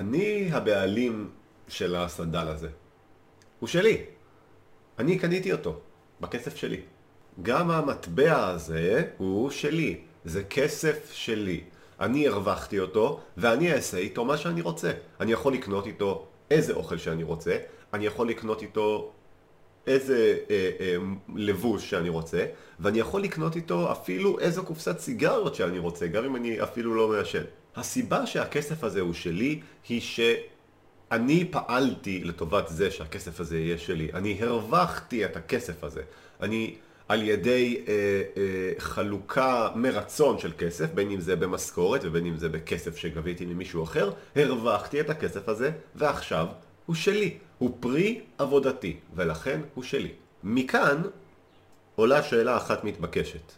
אני הבעלים של הסנדל הזה. הוא שלי. אני קניתי אותו, בכסף שלי. גם המטבע הזה הוא שלי. זה כסף שלי. אני הרווחתי אותו, ואני אעשה איתו מה שאני רוצה. אני יכול לקנות איתו איזה אוכל שאני רוצה, אני יכול לקנות איתו איזה אה, אה, לבוש שאני רוצה, ואני יכול לקנות איתו אפילו איזו קופסת סיגריות שאני רוצה, גם אם אני אפילו לא מעשן. הסיבה שהכסף הזה הוא שלי, היא שאני פעלתי לטובת זה שהכסף הזה יהיה שלי. אני הרווחתי את הכסף הזה. אני... על ידי אה, אה, חלוקה מרצון של כסף, בין אם זה במשכורת ובין אם זה בכסף שגביתי ממישהו אחר, הרווחתי את הכסף הזה ועכשיו הוא שלי, הוא פרי עבודתי ולכן הוא שלי. מכאן עולה שאלה אחת מתבקשת.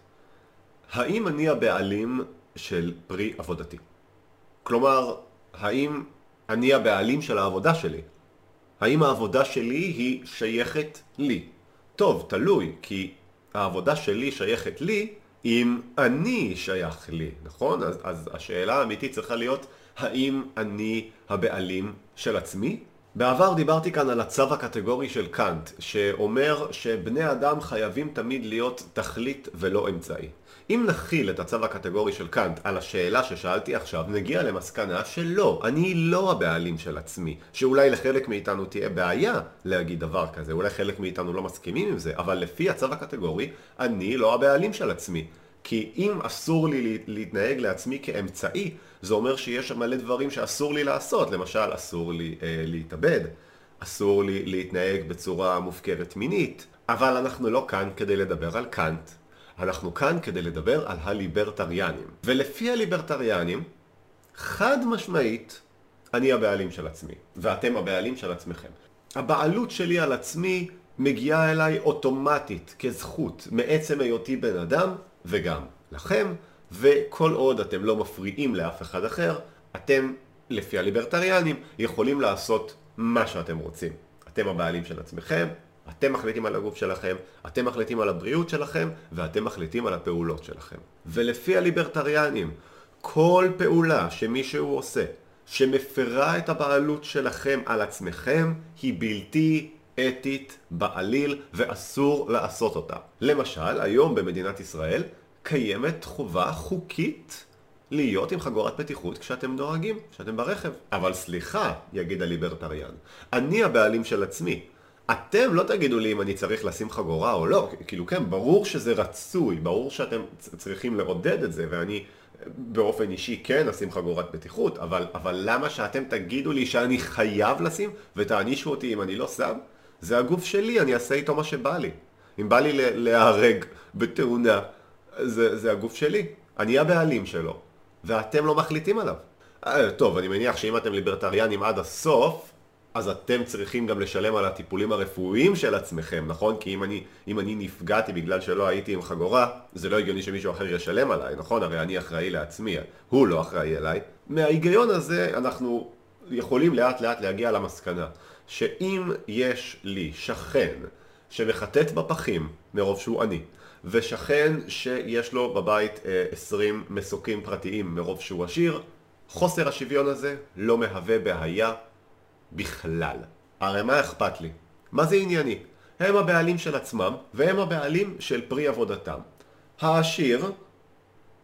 האם אני הבעלים של פרי עבודתי? כלומר, האם אני הבעלים של העבודה שלי? האם העבודה שלי היא שייכת לי? טוב, תלוי, כי העבודה שלי שייכת לי אם אני שייך לי, נכון? אז, אז השאלה האמיתית צריכה להיות האם אני הבעלים של עצמי? בעבר דיברתי כאן על הצו הקטגורי של קאנט, שאומר שבני אדם חייבים תמיד להיות תכלית ולא אמצעי. אם נכיל את הצו הקטגורי של קאנט על השאלה ששאלתי עכשיו, נגיע למסקנה שלא, אני לא הבעלים של עצמי. שאולי לחלק מאיתנו תהיה בעיה להגיד דבר כזה, אולי חלק מאיתנו לא מסכימים עם זה, אבל לפי הצו הקטגורי, אני לא הבעלים של עצמי. כי אם אסור לי להתנהג לעצמי כאמצעי, זה אומר שיש שם מלא דברים שאסור לי לעשות. למשל, אסור לי אה, להתאבד, אסור לי להתנהג בצורה מופקרת מינית, אבל אנחנו לא כאן כדי לדבר על קאנט. אנחנו כאן כדי לדבר על הליברטריאנים. ולפי הליברטריאנים, חד משמעית, אני הבעלים של עצמי, ואתם הבעלים של עצמכם. הבעלות שלי על עצמי מגיעה אליי אוטומטית, כזכות, מעצם היותי בן אדם, וגם לכם, וכל עוד אתם לא מפריעים לאף אחד אחר, אתם, לפי הליברטריאנים, יכולים לעשות מה שאתם רוצים. אתם הבעלים של עצמכם, אתם מחליטים על הגוף שלכם, אתם מחליטים על הבריאות שלכם, ואתם מחליטים על הפעולות שלכם. ולפי הליברטריאנים, כל פעולה שמישהו עושה, שמפרה את הבעלות שלכם על עצמכם, היא בלתי אתית בעליל ואסור לעשות אותה. למשל, היום במדינת ישראל קיימת חובה חוקית להיות עם חגורת בטיחות כשאתם דואגים, כשאתם ברכב. אבל סליחה, יגיד הליברטריאן, אני הבעלים של עצמי. אתם לא תגידו לי אם אני צריך לשים חגורה או לא, כאילו כן, ברור שזה רצוי, ברור שאתם צריכים לעודד את זה, ואני באופן אישי כן אשים חגורת בטיחות, אבל, אבל למה שאתם תגידו לי שאני חייב לשים ותענישו אותי אם אני לא שם? זה הגוף שלי, אני אעשה איתו מה שבא לי. אם בא לי להיהרג בתאונה, זה, זה הגוף שלי, אני הבעלים שלו, ואתם לא מחליטים עליו. אה, טוב, אני מניח שאם אתם ליברטריאנים עד הסוף, אז אתם צריכים גם לשלם על הטיפולים הרפואיים של עצמכם, נכון? כי אם אני, אם אני נפגעתי בגלל שלא הייתי עם חגורה, זה לא הגיוני שמישהו אחר ישלם עליי, נכון? הרי אני אחראי לעצמי, הוא לא אחראי אליי. מההיגיון הזה אנחנו יכולים לאט לאט להגיע למסקנה שאם יש לי שכן שמחטט בפחים מרוב שהוא עני, ושכן שיש לו בבית 20 אה, מסוקים פרטיים מרוב שהוא עשיר, חוסר השוויון הזה לא מהווה בעיה בכלל. הרי מה אכפת לי? מה זה ענייני? הם הבעלים של עצמם, והם הבעלים של פרי עבודתם. העשיר,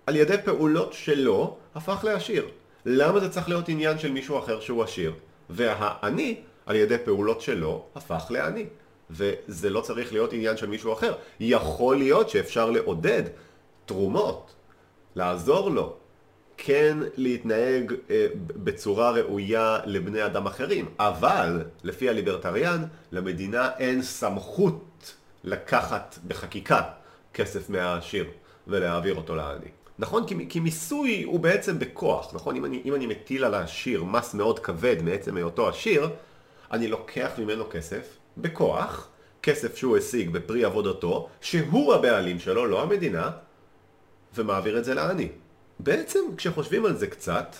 על ידי פעולות שלו, הפך לעשיר. למה זה צריך להיות עניין של מישהו אחר שהוא עשיר? והעני, על ידי פעולות שלו, הפך לעני. וזה לא צריך להיות עניין של מישהו אחר. יכול להיות שאפשר לעודד תרומות, לעזור לו, כן להתנהג אה, בצורה ראויה לבני אדם אחרים, אבל לפי הליברטריאן, למדינה אין סמכות לקחת בחקיקה כסף מהעשיר ולהעביר אותו לעני. נכון? כי, כי מיסוי הוא בעצם בכוח, נכון? אם אני, אם אני מטיל על העשיר מס מאוד כבד מעצם היותו עשיר, אני לוקח ממנו כסף בכוח, כסף שהוא השיג בפרי עבודתו, שהוא הבעלים שלו, לא המדינה, ומעביר את זה לעני. בעצם כשחושבים על זה קצת,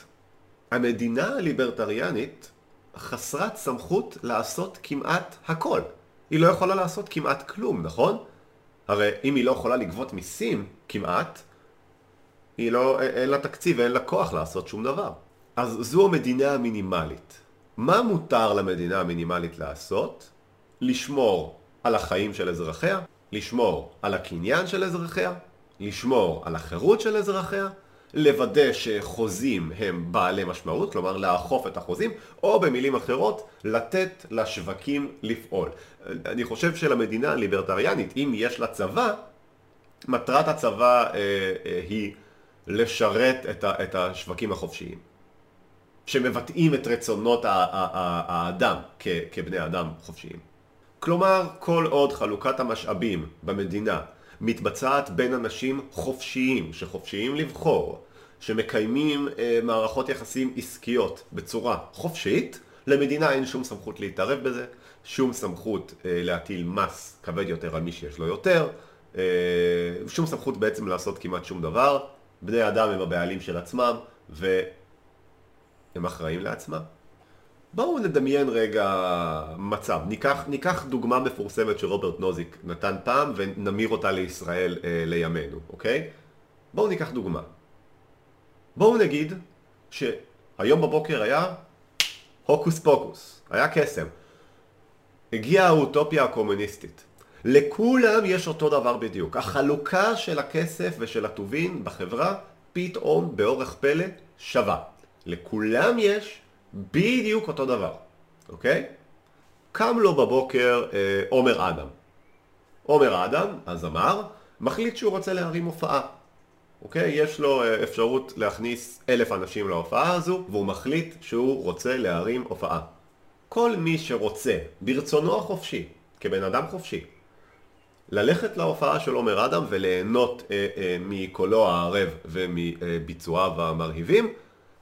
המדינה הליברטריאנית חסרת סמכות לעשות כמעט הכל. היא לא יכולה לעשות כמעט כלום, נכון? הרי אם היא לא יכולה לגבות מיסים כמעט, היא לא, אין לה תקציב ואין לה כוח לעשות שום דבר. אז זו המדינה המינימלית. מה מותר למדינה המינימלית לעשות? לשמור על החיים של אזרחיה, לשמור על הקניין של אזרחיה, לשמור על החירות של אזרחיה, לוודא שחוזים הם בעלי משמעות, כלומר לאכוף את החוזים, או במילים אחרות, לתת לשווקים לפעול. אני חושב שלמדינה הליברטריאנית, אם יש לה צבא, מטרת הצבא אה, אה, היא לשרת את, ה, את השווקים החופשיים, שמבטאים את רצונות האדם כבני אדם חופשיים. כלומר, כל עוד חלוקת המשאבים במדינה מתבצעת בין אנשים חופשיים, שחופשיים לבחור, שמקיימים אה, מערכות יחסים עסקיות בצורה חופשית, למדינה אין שום סמכות להתערב בזה, שום סמכות אה, להטיל מס כבד יותר על מי שיש לו יותר, אה, שום סמכות בעצם לעשות כמעט שום דבר. בני אדם הם הבעלים של עצמם והם אחראים לעצמם. בואו נדמיין רגע מצב, ניקח, ניקח דוגמה מפורסמת שרוברט נוזיק נתן פעם ונמיר אותה לישראל אה, לימינו, אוקיי? בואו ניקח דוגמה. בואו נגיד שהיום בבוקר היה הוקוס פוקוס, היה קסם. הגיעה האוטופיה הקומוניסטית. לכולם יש אותו דבר בדיוק. החלוקה של הכסף ושל הטובין בחברה פתאום באורך פלא שווה. לכולם יש בדיוק אותו דבר, אוקיי? קם לו בבוקר אה, עומר אדם. עומר אדם, הזמר, מחליט שהוא רוצה להרים הופעה. אוקיי? יש לו אה, אפשרות להכניס אלף אנשים להופעה הזו, והוא מחליט שהוא רוצה להרים הופעה. כל מי שרוצה, ברצונו החופשי, כבן אדם חופשי, ללכת להופעה של עומר אדם וליהנות אה, אה, מקולו הערב ומביצועיו המרהיבים,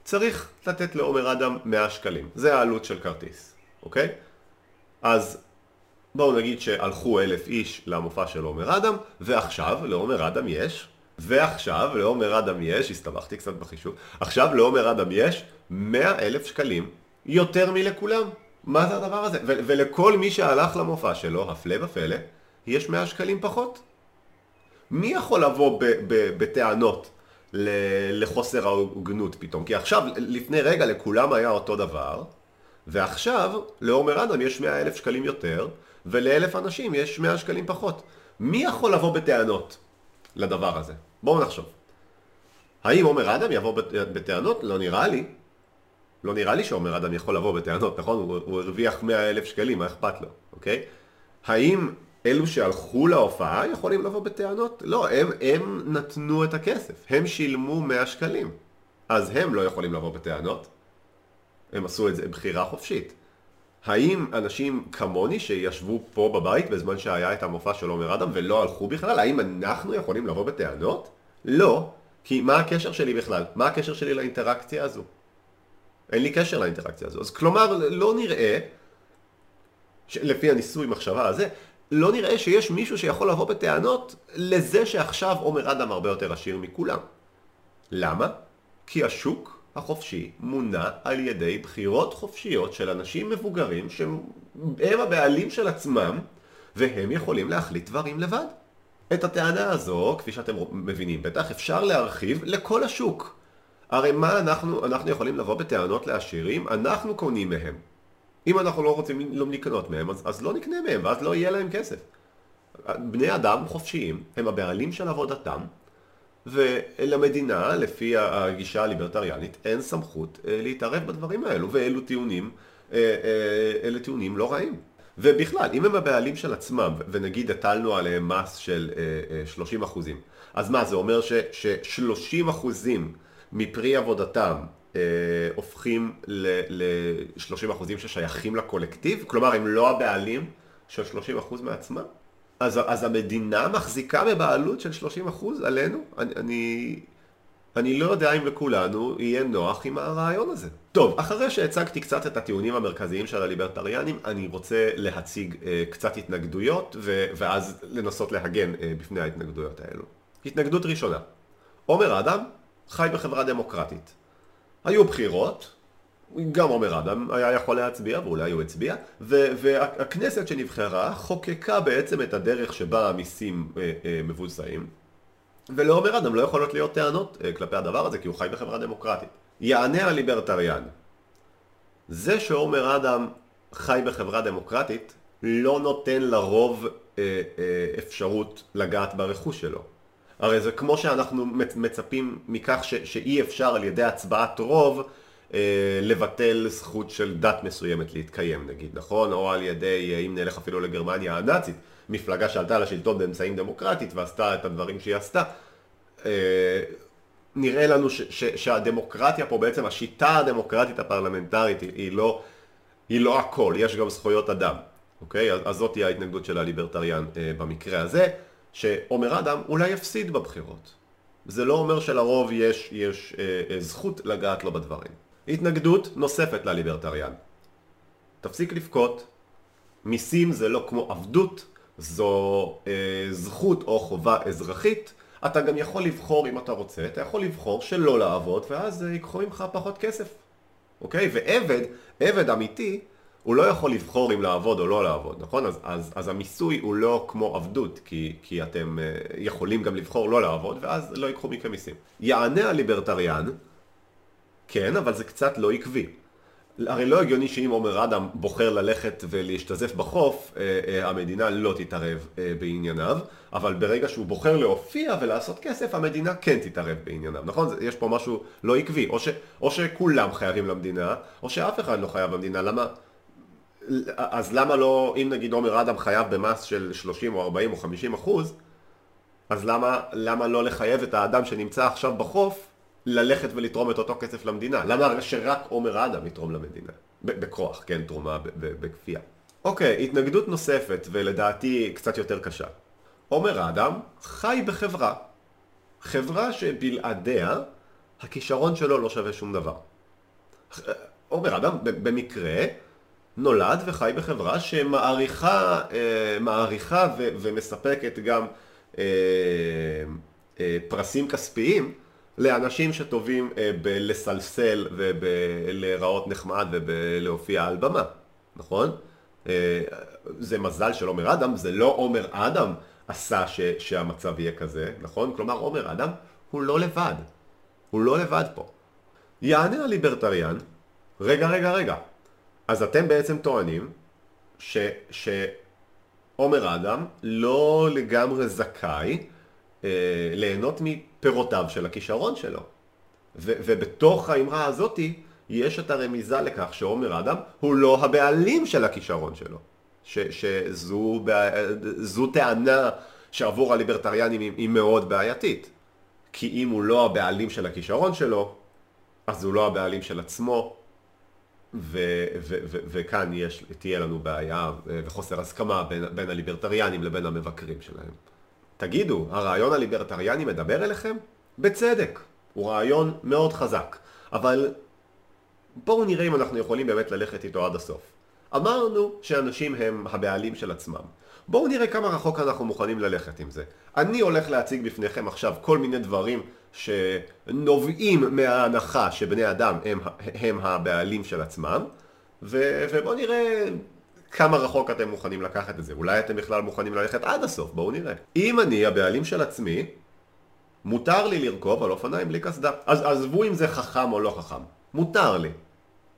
צריך לתת לעומר אדם 100 שקלים. זה העלות של כרטיס, אוקיי? אז בואו נגיד שהלכו אלף איש למופע של עומר אדם, ועכשיו לעומר אדם יש, ועכשיו לעומר אדם יש, הסתבכתי קצת בחישוב, עכשיו לעומר אדם יש 100 אלף שקלים יותר מלכולם. מה זה הדבר הזה? ולכל מי שהלך למופע שלו, הפלא ופלא, יש 100 שקלים פחות. מי יכול לבוא בטענות לחוסר ההוגנות פתאום? כי עכשיו, לפני רגע לכולם היה אותו דבר, ועכשיו לעומר אדם יש 100 אלף שקלים יותר, ולאלף אנשים יש 100 שקלים פחות. מי יכול לבוא בטענות לדבר הזה? בואו נחשוב. האם עומר אדם יבוא בטענות? לא נראה לי. לא נראה לי שעומר אדם יכול לבוא בטענות, נכון? הוא, הוא הרוויח 100 אלף שקלים, מה אכפת לו, אוקיי? האם אלו שהלכו להופעה יכולים לבוא בטענות? לא, הם, הם נתנו את הכסף, הם שילמו 100 שקלים. אז הם לא יכולים לבוא בטענות. הם עשו את זה בחירה חופשית. האם אנשים כמוני שישבו פה בבית בזמן שהיה את המופע של עומר אדם ולא הלכו בכלל, האם אנחנו יכולים לבוא בטענות? לא, כי מה הקשר שלי בכלל? מה הקשר שלי לאינטראקציה הזו? אין לי קשר לאינטראקציה הזו. אז כלומר, לא נראה, לפי הניסוי מחשבה הזה, לא נראה שיש מישהו שיכול לבוא בטענות לזה שעכשיו עומר אדם הרבה יותר עשיר מכולם. למה? כי השוק החופשי מונע על ידי בחירות חופשיות של אנשים מבוגרים שהם הבעלים של עצמם והם יכולים להחליט דברים לבד. את הטענה הזו, כפי שאתם מבינים בטח, אפשר להרחיב לכל השוק. הרי מה אנחנו, אנחנו יכולים לבוא בטענות לעשירים? אנחנו קונים מהם. אם אנחנו לא רוצים לא לקנות מהם, אז, אז לא נקנה מהם, ואז לא יהיה להם כסף. בני אדם חופשיים, הם הבעלים של עבודתם, ולמדינה, לפי הגישה הליברטריאנית, אין סמכות אה, להתערב בדברים האלו, ואלו טיעונים, אה, אה, אלה טיעונים לא רעים. ובכלל, אם הם הבעלים של עצמם, ונגיד הטלנו עליהם מס של 30 אחוזים, אז מה, זה אומר ש-30 אחוזים מפרי עבודתם הופכים ל-30 אחוזים ששייכים לקולקטיב? כלומר, הם לא הבעלים של 30 אחוז מעצמם? אז, אז המדינה מחזיקה בבעלות של 30% עלינו? אני, אני, אני לא יודע אם לכולנו יהיה נוח עם הרעיון הזה. טוב, אחרי שהצגתי קצת את הטיעונים המרכזיים של הליברטריאנים, אני רוצה להציג אה, קצת התנגדויות, ו, ואז לנסות להגן אה, בפני ההתנגדויות האלו. התנגדות ראשונה, עומר אדם חי בחברה דמוקרטית. היו בחירות, גם עומר אדם היה יכול להצביע, ואולי הוא הצביע, והכנסת שנבחרה חוקקה בעצם את הדרך שבה המיסים אה, אה, מבוצעים, ולעומר אדם לא יכולות להיות טענות אה, כלפי הדבר הזה, כי הוא חי בחברה דמוקרטית. יענה הליברטריאן. זה שעומר אדם חי בחברה דמוקרטית לא נותן לרוב אה, אה, אפשרות לגעת ברכוש שלו. הרי זה כמו שאנחנו מצפים מכך ש, שאי אפשר על ידי הצבעת רוב אה, לבטל זכות של דת מסוימת להתקיים נגיד, נכון? או על ידי, אה, אם נלך אפילו לגרמניה הנאצית, מפלגה שעלתה לשלטון באמצעים דמוקרטית ועשתה את הדברים שהיא עשתה. אה, נראה לנו ש, ש, שהדמוקרטיה פה, בעצם השיטה הדמוקרטית הפרלמנטרית היא, היא, לא, היא לא הכל, יש גם זכויות אדם, אוקיי? אז, אז זאת תהיה ההתנגדות של הליברטריאן אה, במקרה הזה, שעומר אדם אולי יפסיד בבחירות. זה לא אומר שלרוב יש, יש אה, אה, זכות לגעת לו בדברים. התנגדות נוספת לליברטריאן. תפסיק לבכות, מיסים זה לא כמו עבדות, זו אה, זכות או חובה אזרחית. אתה גם יכול לבחור אם אתה רוצה, אתה יכול לבחור שלא לעבוד ואז אה, ייקחו ממך פחות כסף. אוקיי? ועבד, עבד אמיתי, הוא לא יכול לבחור אם לעבוד או לא לעבוד, נכון? אז, אז, אז המיסוי הוא לא כמו עבדות, כי, כי אתם אה, יכולים גם לבחור לא לעבוד ואז לא ייקחו מכם מיסים. יענה הליברטריאן, כן, אבל זה קצת לא עקבי. הרי לא הגיוני שאם עומר אדם בוחר ללכת ולהשתזף בחוף, אה, אה, המדינה לא תתערב בענייניו, אבל ברגע שהוא בוחר להופיע ולעשות כסף, המדינה כן תתערב בענייניו, נכון? יש פה משהו לא עקבי, או, ש, או שכולם חייבים למדינה, או שאף אחד לא חייב למדינה, למה? אז למה לא, אם נגיד עומר אדם חייב במס של 30 או 40 או 50 אחוז, אז למה, למה לא לחייב את האדם שנמצא עכשיו בחוף ללכת ולתרום את אותו כסף למדינה? למה שרק עומר אדם יתרום למדינה? בכוח, כן, תרומה בכפייה. אוקיי, התנגדות נוספת, ולדעתי קצת יותר קשה. עומר אדם חי בחברה. חברה שבלעדיה הכישרון שלו לא שווה שום דבר. עומר אדם במקרה נולד וחי בחברה שמעריכה אה, מעריכה ו, ומספקת גם אה, אה, פרסים כספיים לאנשים שטובים בלסלסל ובלהיראות נחמד ובלהופיע על במה, נכון? זה מזל של עומר אדם, זה לא עומר אדם עשה ש, שהמצב יהיה כזה, נכון? כלומר עומר אדם הוא לא לבד, הוא לא לבד פה. יענה הליברטריאן, רגע רגע רגע, אז אתם בעצם טוענים ש, שעומר אדם לא לגמרי זכאי אה, ליהנות מפירותיו של הכישרון שלו. ו, ובתוך האמרה הזאתי יש את הרמיזה לכך שעומר אדם הוא לא הבעלים של הכישרון שלו. ש, שזו זו טענה שעבור הליברטריאנים היא, מאוד בעייתית. כי אם הוא לא הבעלים של הכישרון שלו, אז הוא לא הבעלים של עצמו, וכאן יש, תהיה לנו בעיה וחוסר הסכמה בין, בין הליברטריאנים לבין המבקרים שלהם. תגידו, הרעיון הליברטריאני מדבר אליכם? בצדק, הוא רעיון מאוד חזק, אבל בואו נראה אם אנחנו יכולים באמת ללכת איתו עד הסוף. אמרנו שאנשים הם הבעלים של עצמם. בואו נראה כמה רחוק אנחנו מוכנים ללכת עם זה. אני הולך להציג בפניכם עכשיו כל מיני דברים שנובעים מההנחה שבני אדם הם, הם הבעלים של עצמם, ו, ובואו נראה כמה רחוק אתם מוכנים לקחת את זה. אולי אתם בכלל מוכנים ללכת עד הסוף, בואו נראה. אם אני הבעלים של עצמי, מותר לי לרכוב על אופניים בלי קסדה. אז עזבו אם זה חכם או לא חכם. מותר לי.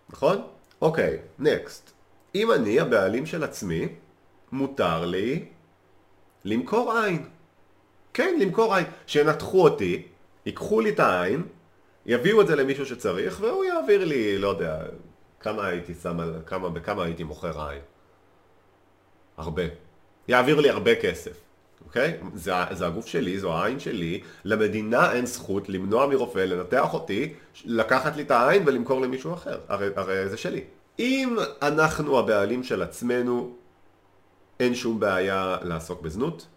נכון? אוקיי, נקסט. אם אני הבעלים של עצמי, מותר לי למכור עין. כן, למכור עין. שינתחו אותי, ייקחו לי את העין, יביאו את זה למישהו שצריך, והוא יעביר לי, לא יודע, כמה הייתי שם כמה, בכמה הייתי מוכר עין. הרבה. יעביר לי הרבה כסף, אוקיי? זה, זה הגוף שלי, זו העין שלי, למדינה אין זכות למנוע מרופא לנתח אותי, לקחת לי את העין ולמכור למישהו אחר, הרי, הרי זה שלי. אם אנחנו הבעלים של עצמנו, אין שום בעיה לעסוק בזנות,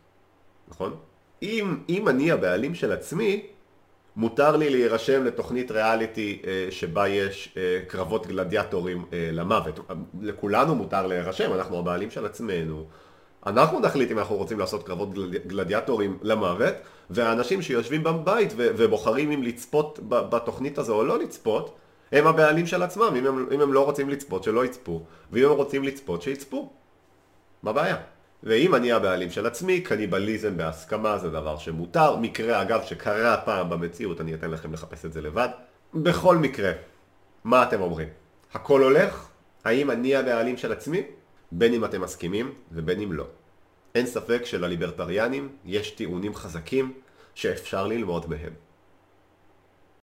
נכון? אם, אם אני הבעלים של עצמי, מותר לי להירשם לתוכנית ריאליטי אה, שבה יש אה, קרבות גלדיאטורים אה, למוות. לכולנו מותר להירשם, אנחנו הבעלים של עצמנו. אנחנו נחליט אם אנחנו רוצים לעשות קרבות גלדי, גלדיאטורים למוות, והאנשים שיושבים בבית ובוחרים אם לצפות בתוכנית הזו או לא לצפות, הם הבעלים של עצמם. אם הם, אם הם לא רוצים לצפות, שלא יצפו. ואם הם רוצים לצפות, שיצפו. מה הבעיה? ואם אני הבעלים של עצמי, קניבליזם בהסכמה זה דבר שמותר. מקרה אגב שקרה פעם במציאות, אני אתן לכם לחפש את זה לבד. בכל מקרה, מה אתם אומרים? הכל הולך? האם אני הבעלים של עצמי? בין אם אתם מסכימים ובין אם לא. אין ספק שלליברטריאנים יש טיעונים חזקים שאפשר ללמוד בהם.